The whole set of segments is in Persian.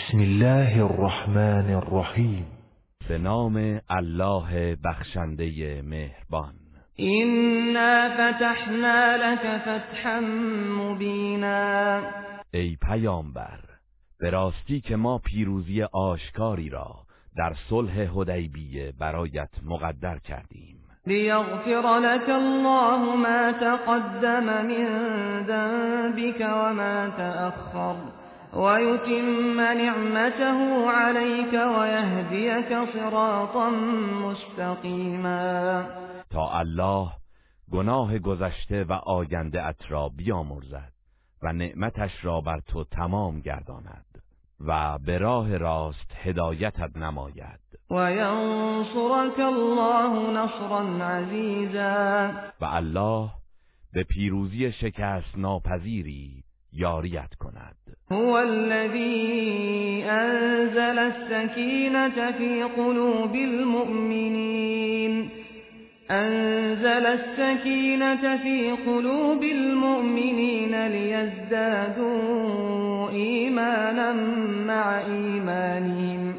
بسم الله الرحمن الرحیم. به نام الله بخشنده مهربان. اینا فتحنا لك فتحا مبینا ای پیامبر به راستی که ما پیروزی آشکاری را در صلح حدیبیه برایت مقدر کردیم. لیغفر لك الله ما تقدم من ذنبك وما تأخر. ويتم نعمته عليك ويهديك صراطا مستقیما تا الله گناه گذشته و آینده ات را بیامرزد و نعمتش را بر تو تمام گرداند و به راه راست هدایتت نماید. و ینصرك الله نصرا عزیزا و الله به پیروزی شکست ناپذیری یاریت کند. هو الذي أنزل السكينة في قلوب المؤمنين. أنزل السكينة في قلوب المؤمنين ليزدادوا إيمانا مع إيمانهم.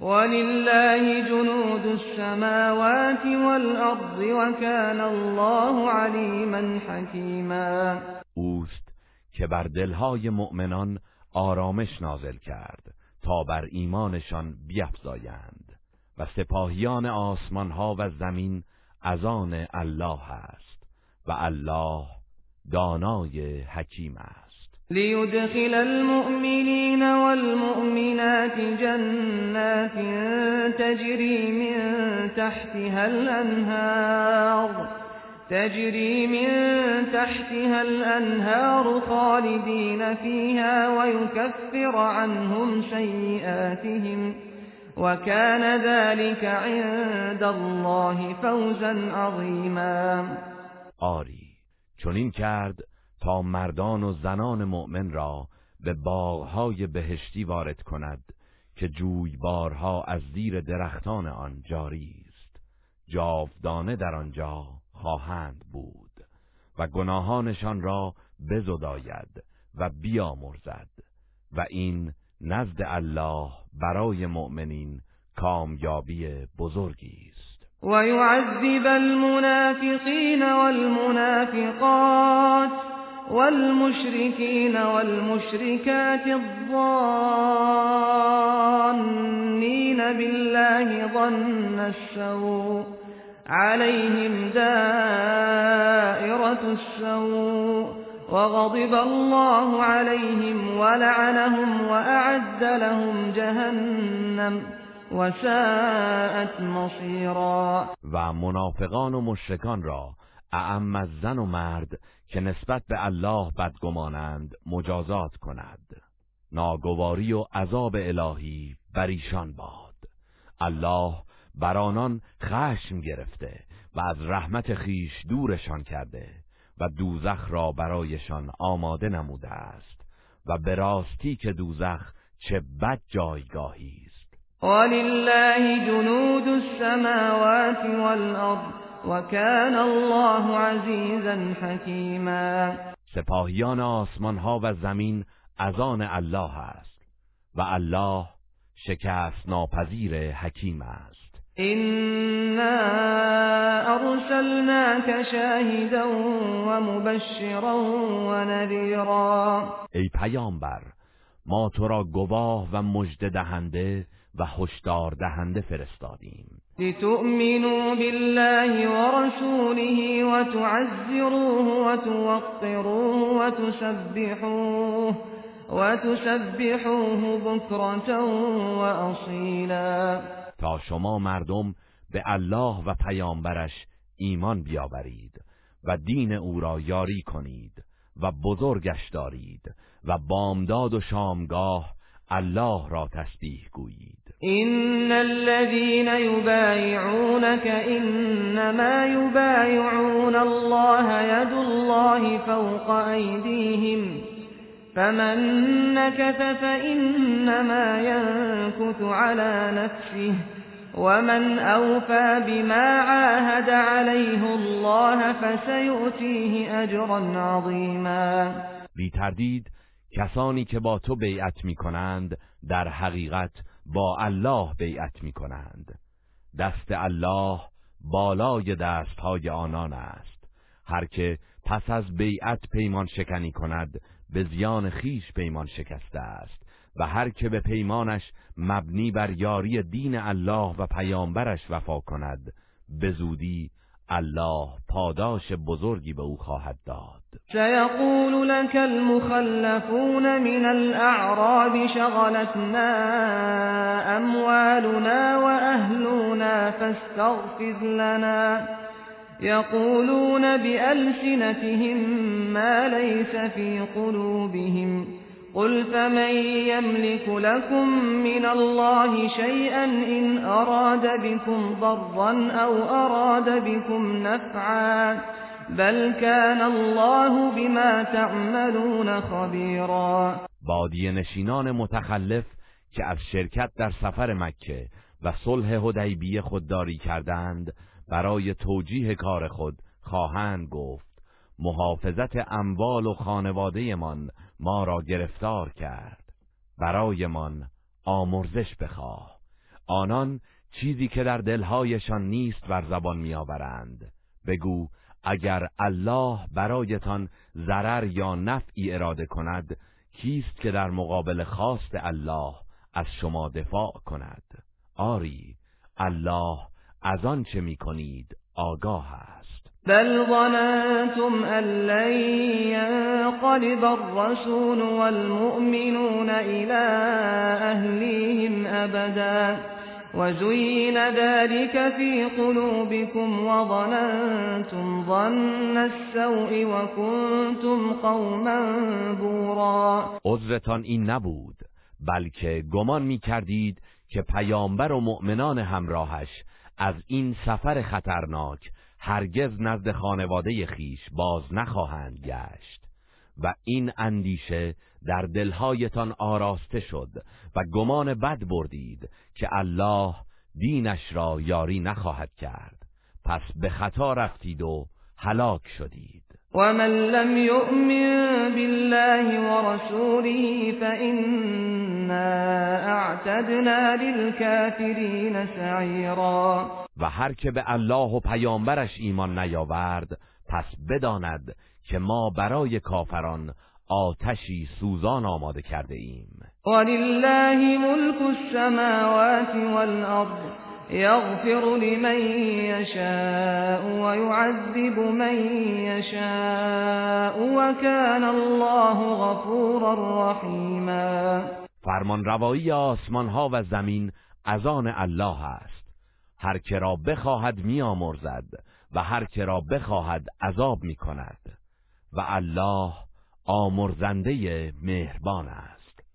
ولله جنود السماوات والأرض وكان الله عليما حكيما. اوست که بر دلهای مؤمنان آرامش نازل کرد تا بر ایمانشان بیفزایند و سپاهیان آسمانها و زمین از الله است و الله دانای حکیم است. لیدخل المؤمنین والمؤمنات جنات تجری من تحتها الانهار. تجري من تحتها الأنهار خالدين فيها ويكفر عنهم سيئاتهم وكان ذلك عند الله فوزا عظیما آری چنین کرد تا مردان و زنان مؤمن را به باغهای بهشتی وارد کند که جویبارها از زیر درختان آن جاری است. جاودانه در آنجا خواهند بود و گناهانشان را بزداید و بیامرزد و این نزد الله برای مؤمنین کامیابی بزرگی است. و یعذب المنافقین والمنافقات والمشركين والمشركات الظانين بالله ظن السوء عليهم دائرة السوء وغضب الله عليهم ولعنهم وأعد لهم جهنم وساءت مصيرا. و منافقان و مشرکان را اعم از زن و مرد که نسبت به الله بدگمانند مجازات کند. ناگواری و عذاب الهی بر ایشان باد. الله بر آنان خشم گرفته و از رحمت خیش دورشان کرده و دوزخ را برایشان آماده نموده است و به راستی که دوزخ چه بد جایگاهی است. ولله جنود السماوات والارض وكان الله عزیزا حکیما. سپاهیان آسمان ها و زمین از آن الله است و الله شکست ناپذیر حکیم است. إنا ارسلناك شاهدا ومبشرا ونذيرا ای پیامبر ما تو را گواه و مژده دهنده و هشدار دهنده فرستادیم. لتؤمنوا بالله ورسوله وتعزروه وتوقروه وتسبحوه وتسبحوه بكرة وأصيلا. تا شما مردم به الله و پیامبرش ایمان بیاورید و دین او را یاری کنید و بزرگش دارید و بامداد و شامگاه الله را تسبیح گویید. ان الذين يبايعونك انما يبايعون الله يد الله فوق ايديهم فمن نكث فإنما ينكث على نفسه ومن أوفى بما عاهد عليه الله فسيؤتيه أجرا عظيما. بی تردید کسانی که با تو بیعت می کنند در حقیقت با الله بیعت می کنند دست الله بالای دستهای آنان است. هر که پس از بیعت پیمان شکنی کند به زیان خیش پیمان شکسته است و هر که به پیمانش مبنی بر یاری دین الله و پیامبرش وفا کند به زودی الله پاداش بزرگی به او خواهد داد. سيقول لك المخلفون من الاعراب شغلتنا اموالنا واهلنا فاستغفر لنا. يقولون بألسنتهم ما ليس في قلوبهم. قل فمن يملك لكم من الله شيئا إن أراد بكم ضرا أو أراد بكم نفعا. بل كان الله بما تعملون خبيرا. بادی نشینان متخلف که از شرکت در سفر مکه و صلح حدیبیه خودداری کردند برای توجیه کار خود خواهند گفت. محافظت اموال و خانوادهمان ما را گرفتار کرد. برایمان آمرزش بخواه. آنان چیزی که در دلهایشان نیست بر زبان میآورند. بگو اگر الله برایتان ضرر یا نفعی اراده کند کیست که در مقابل خواست الله از شما دفاع کند؟ آری الله از آن چه می کنید آگاه است. بل ظننتم ان لن ينقلب الرسول والمؤمنون الى اهليهم ابدا وزين ذلك في قلوبكم وظننتم ظن السوء وكنتم قوما بورا. عذرتان این نبود بلکه گمان می کردید که پیامبر و مؤمنان همراهش از این سفر خطرناک هرگز نزد خانواده خیش باز نخواهند گشت. و این اندیشه در دلهایتان آراسته شد و گمان بد بردید که الله دینش را یاری نخواهد کرد. پس به خطا رفتید و هلاک شدید. ومن لم يؤمن بالله ورسوله فإنا اعتدنا للكافرين سعيرا. و هر که به الله و پیامبرش ایمان نیاورد پس بداند که ما برای کافران آتشی سوزان آماده کرده ایم. ولله ملك السماوات والارض يغفر لمن يشاء ويعذب من يشاء وكان الله غفورا رحیما فرمان روایی آسمان ها و زمین از آن الله است. هر که را بخواهد میامرزد و هر که را بخواهد عذاب می کند و الله آمرزنده مهربان است.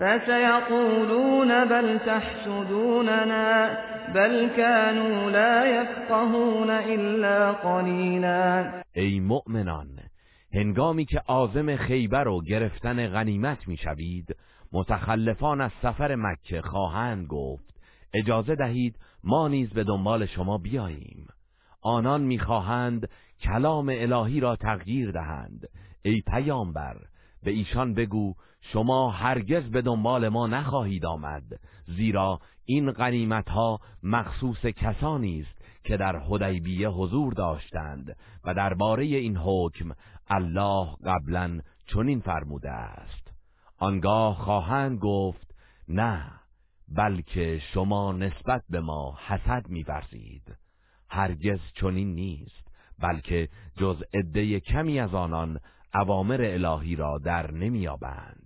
فسيقولون بل تحسدوننا بل كانوا لا يفقهون الا قلیلا ای مؤمنان هنگامی که عازم خیبر و گرفتن غنیمت می‌شوید متخلفان از سفر مکه خواهند گفت اجازه دهید ما نیز به دنبال شما بیاییم. آنان می‌خواهند کلام الهی را تغییر دهند. ای پیامبر به ایشان بگو شما هرگز به دنبال ما نخواهید آمد زیرا این غنیمت ها مخصوص کسانی است که در حدیبیه حضور داشتند و درباره این حکم الله قبلا چنین فرموده است. آنگاه خواهند گفت نه بلکه شما نسبت به ما حسد می‌ورزید. هرگز چنین نیست بلکه جز عده کمی از آنان اوامر الهی را در نمیابند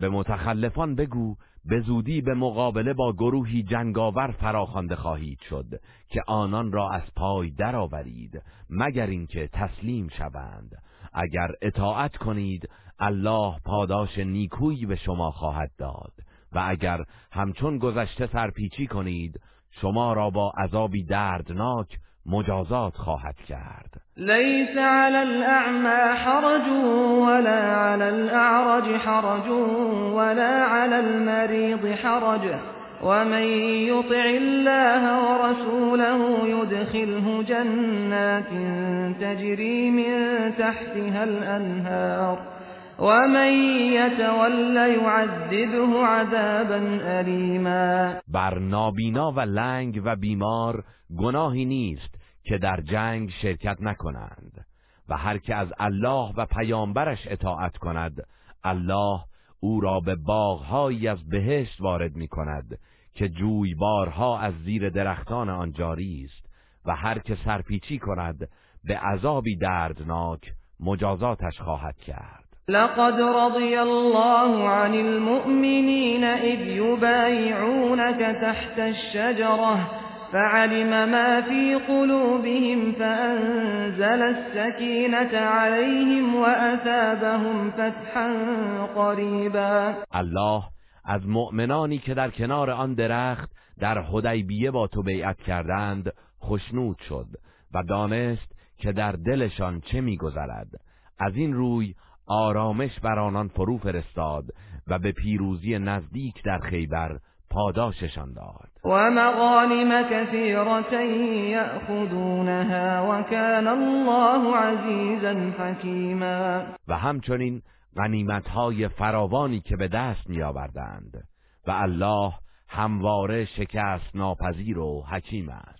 به متخلفان بگو به زودی به مقابله با گروهی جنگاور فراخوانده خواهید شد که آنان را از پای درآورید مگر اینکه تسلیم شوند. اگر اطاعت کنید الله پاداش نیکویی به شما خواهد داد. و اگر همچون گذشته سرپیچی کنید شما را با عذابی دردناک مجازات خواهد کرد. لیس علی الاعمى حرج ولا علی الاعرج حرج ولا علی المریض حرج. ومن يطع الله ورسوله يدخله جنات تجري من تحتها الأنهار. ومن يتول يعذبه عذابا ألیما. بر نابینا و لنگ و بیمار گناهی نیست که در جنگ شرکت نکنند و هر که از الله و پیامبرش اطاعت کند الله او را به باغهایی از بهشت وارد می کند که جویبارها از زیر درختان آن جاری است و هر که سرپیچی کند به عذابی دردناک مجازاتش خواهد کرد. لقد رضي الله عن المؤمنين إذ يبايعونك تحت الشجرة فعلم ما في قلوبهم فأنزل السكينة عليهم وأثابهم فتحا قريبا. الله از مؤمنانی که در کنار آن درخت در حدیبیه با تو بیعت کردند خشنود شد و دانست که در دلشان چه میگذرد. از این روی آرامش بر آنان فرو فرستاد و به پیروزی نزدیک در خیبر پاداششان داد. و مغانم کثیرة یأخذونها و کان الله عزیزا حکیما. و همچنین غنیمتهای فراوانی که به دست می آوردند و الله همواره شکست ناپذیر و حکیم است.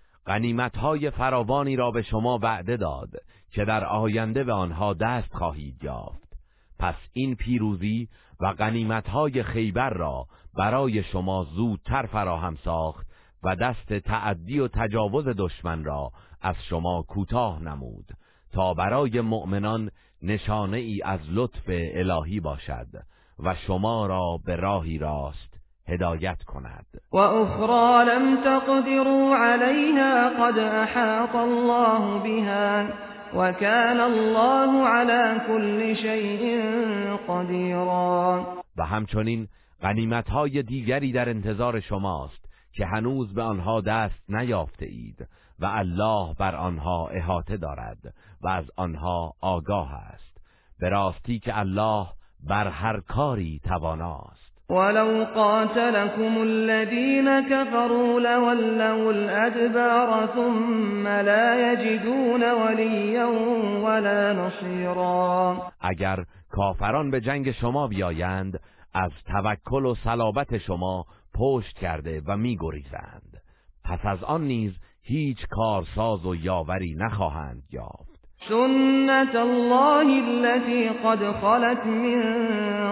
غنیمتهای فراوانی را به شما وعده داد که در آینده به آنها دست خواهید یافت. پس این پیروزی و غنیمتهای خیبر را برای شما زودتر فراهم ساخت و دست تعدی و تجاوز دشمن را از شما کوتاه نمود تا برای مؤمنان نشانه ای از لطف الهی باشد و شما را به راهی راست هدایت کند. و اخرى لم تقدروا عليها قد احاط الله بها وكان الله على كل شيء قدیرا و همچنین غنیمت های دیگری در انتظار شماست که هنوز به آنها دست نیافته اید و الله بر آنها احاطه دارد و از آنها آگاه است. به راستی که الله بر هر کاری تواناست. ولو قاتلكم الذين كفروا لولوا الأدبار ثم لا يجدون وليا ولا نصيرا. اگر کافران به جنگ شما بیایند از توکل و صلابت شما پشت کرده و میگریزند. پس از آن نیز هیچ کارساز و یاوری نخواهند یافت. سنت الله التي قد خلت من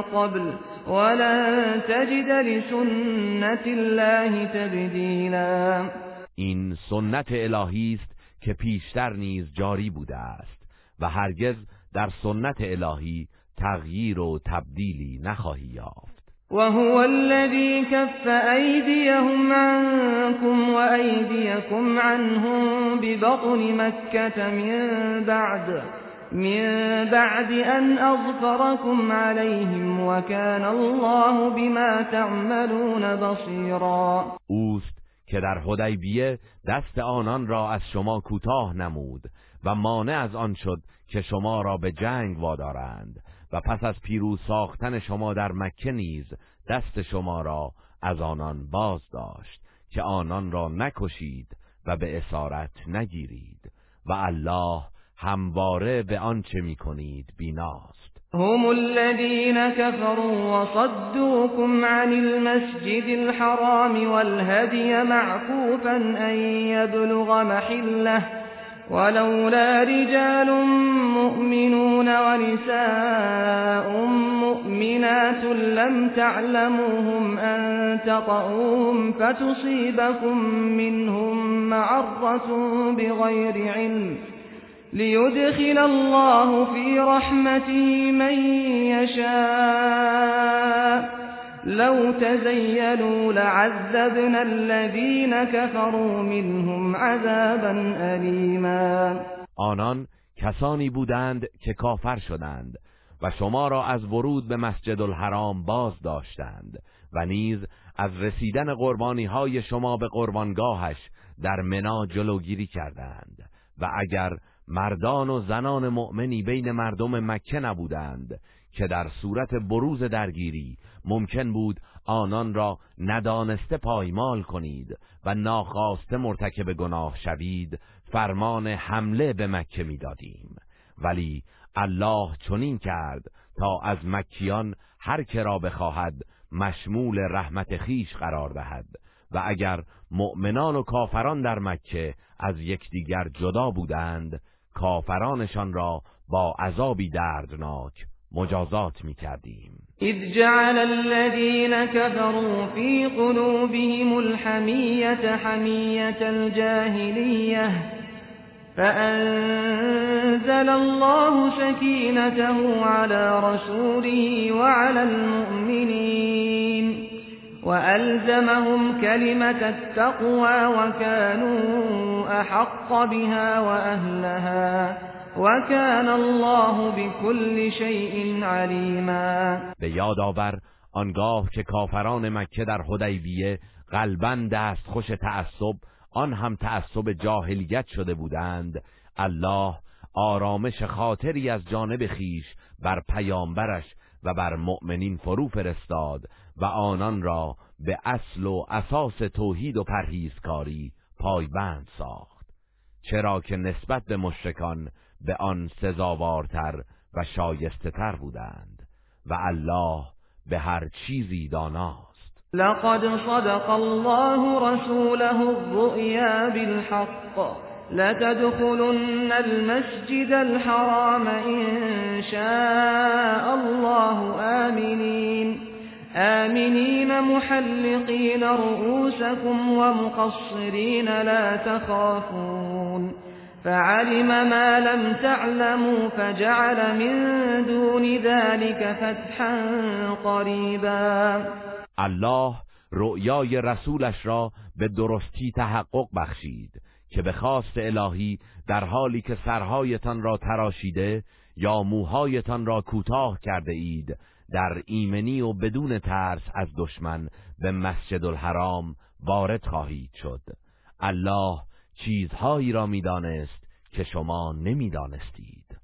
قبل ولن تجد لسنت الله تبدیلا این سنت الهی است که پیشتر نیز جاری بوده است و هرگز در سنت الهی تغییر و تبدیلی نخواهی یافت. وهو الذي كف أيديهم عنكم وأيديكم عنهم ببطن مكة من بعد من بعد أن أظفركم عليهم وكان الله بما تعملون بصيرا. اوست که در حدیبیه دست آنان را از شما کوتاه نمود و مانع از آن شد که شما را به جنگ وادارند. و پس از پیروز ساختن شما در مکه نیز دست شما را از آنان باز داشت که آنان را نکشید و به اسارت نگیرید و الله همواره به آنچه می‌کنید بیناست. هم الذين كفروا وصدوكم عن المسجد الحرام والهدي معكوفا أن يبلغ محله ولولا رجال مؤمنون ونساء مؤمنات لم تعلموهم أن تطؤوهم فتصيبكم منهم معرة بغير علم ليدخل الله في رحمته من يشاء لو تزيلوا لعذبنا الذين كفروا منهم عذابا ألیما آنان کسانی بودند که کافر شدند و شما را از ورود به مسجد الحرام باز داشتند و نیز از رسیدن قربانی های شما به قربانگاهش در منا جلوگیری کردند و اگر مردان و زنان مؤمنی بین مردم مکه نبودند که در صورت بروز درگیری ممکن بود آنان را ندانسته پایمال کنید و ناخواسته مرتکب گناه شوید فرمان حمله به مکه می‌دادیم. ولی الله چنین کرد تا از مکیان هر که را بخواهد مشمول رحمت خیش قرار دهد و اگر مؤمنان و کافران در مکه از یکدیگر جدا بودند کافرانشان را با عذابی دردناک مجازات می کردیم اذ جعل الذين كفروا في قلوبهم الحمية حمية الجاهلية فأنزل الله سكينته على رسوله وعلى المؤمنين وألزمهم كلمة التقوى وكانوا أحق بها وأهلها وكان الله بكل شيء عليما. به یاد آور آنگاه که کافران مکه در حدیبیه قلبا دست خوش تعصب آن هم تعصب جاهلیت شده بودند. الله آرامش خاطری از جانب خیش بر پیامبرش و بر مؤمنین فرو فرستاد و آنان را به اصل و اساس توحید و پرهیزکاری پایبند ساخت. چرا که نسبت به مشرکان به آن سزاوارتر و شایسته تر بودند و الله به هر چیزی داناست. لقد صدق الله رسوله الرؤيا بالحق. لتدخلن المسجد الحرام إن شاء الله آمنين آمنين محلقين رؤوسكم ومقصرين لا تخافون فعلم ما لم تعلموا فجعل من دون ذلك فتحا قریبا الله رؤیای رسولش را به درستی تحقق بخشید. که به خواست الهی در حالی که سرهایتان را تراشیده یا موهایتان را کوتاه کرده اید در ایمنی و بدون ترس از دشمن به مسجد الحرام وارد خواهید شد. الله چیزهایی را می‌دانست که شما نمی‌دانستید.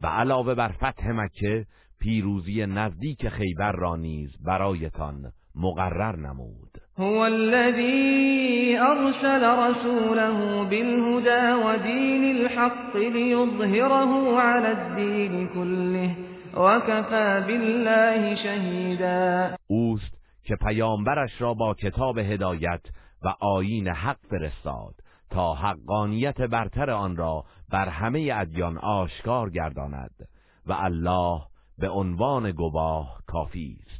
و علاوه بر فتح مکه پیروزی نزدیک خیبر را نیز برایتان مقرر نمود. هو الذي ارسل رسوله بالهدى ودين الحق ليظهره على الدين كله وكفى بالله شهیدا اوست که پیامبرش را با کتاب هدایت و آیین حق فرستاد تا حقانیت برتر آن را بر همه ادیان آشکار گرداند و الله به عنوان گواه کافی است.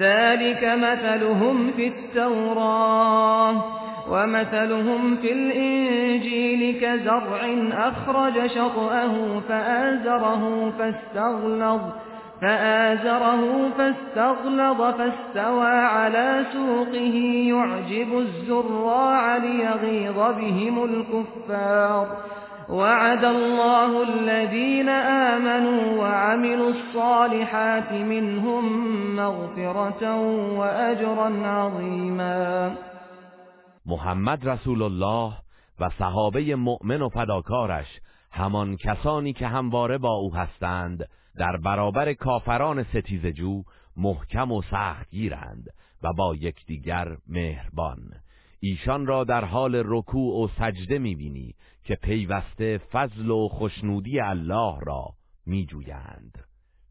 ذلك مثلهم في التوراة ومثلهم في الإنجيل كزرع أخرج شطأه فآزره فاستغلظ فآزره فاستغلظ فاستوى على سوقه يعجب الزراع ليغيظ بهم الكفار وعد الله الذين آمنوا وعملوا الصالحات منهم مغفرة وأجرا عظيما. محمد رسول الله و صحابه مؤمن و فداکارش همان کسانی که همواره با او هستند در برابر کافران ستیزجو محکم و سخت گیرند و با یکدیگر مهربان. ایشان را در حال رکوع و سجده می‌بینی که پیوسته فضل و خوشنودی الله را میجویند.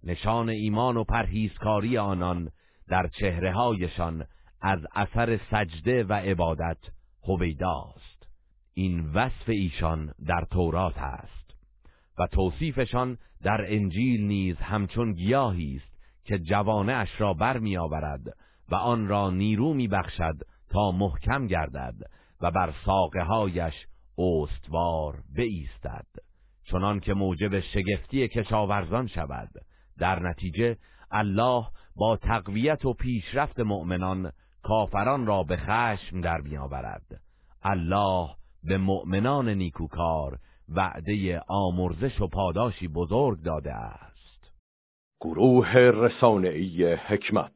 نشان ایمان و پرهیزکاری آنان در چهره هایشان از اثر سجده و عبادت هویداست. این وصف ایشان در تورات است و توصیفشان در انجیل نیز همچون گیاهی است که جوانه اش را برمیآورد و آن را نیرو میبخشد تا محکم گردد و بر ساقه هایش استوار بایستد. چنان که موجب شگفتی کشاورزان شود در نتیجه الله با تقویت و پیشرفت مؤمنان کافران را به خشم در میآورد الله به مؤمنان نیکوکار وعده آمرزش و پاداشی بزرگ داده است. گروه رسانه‌ای حکمت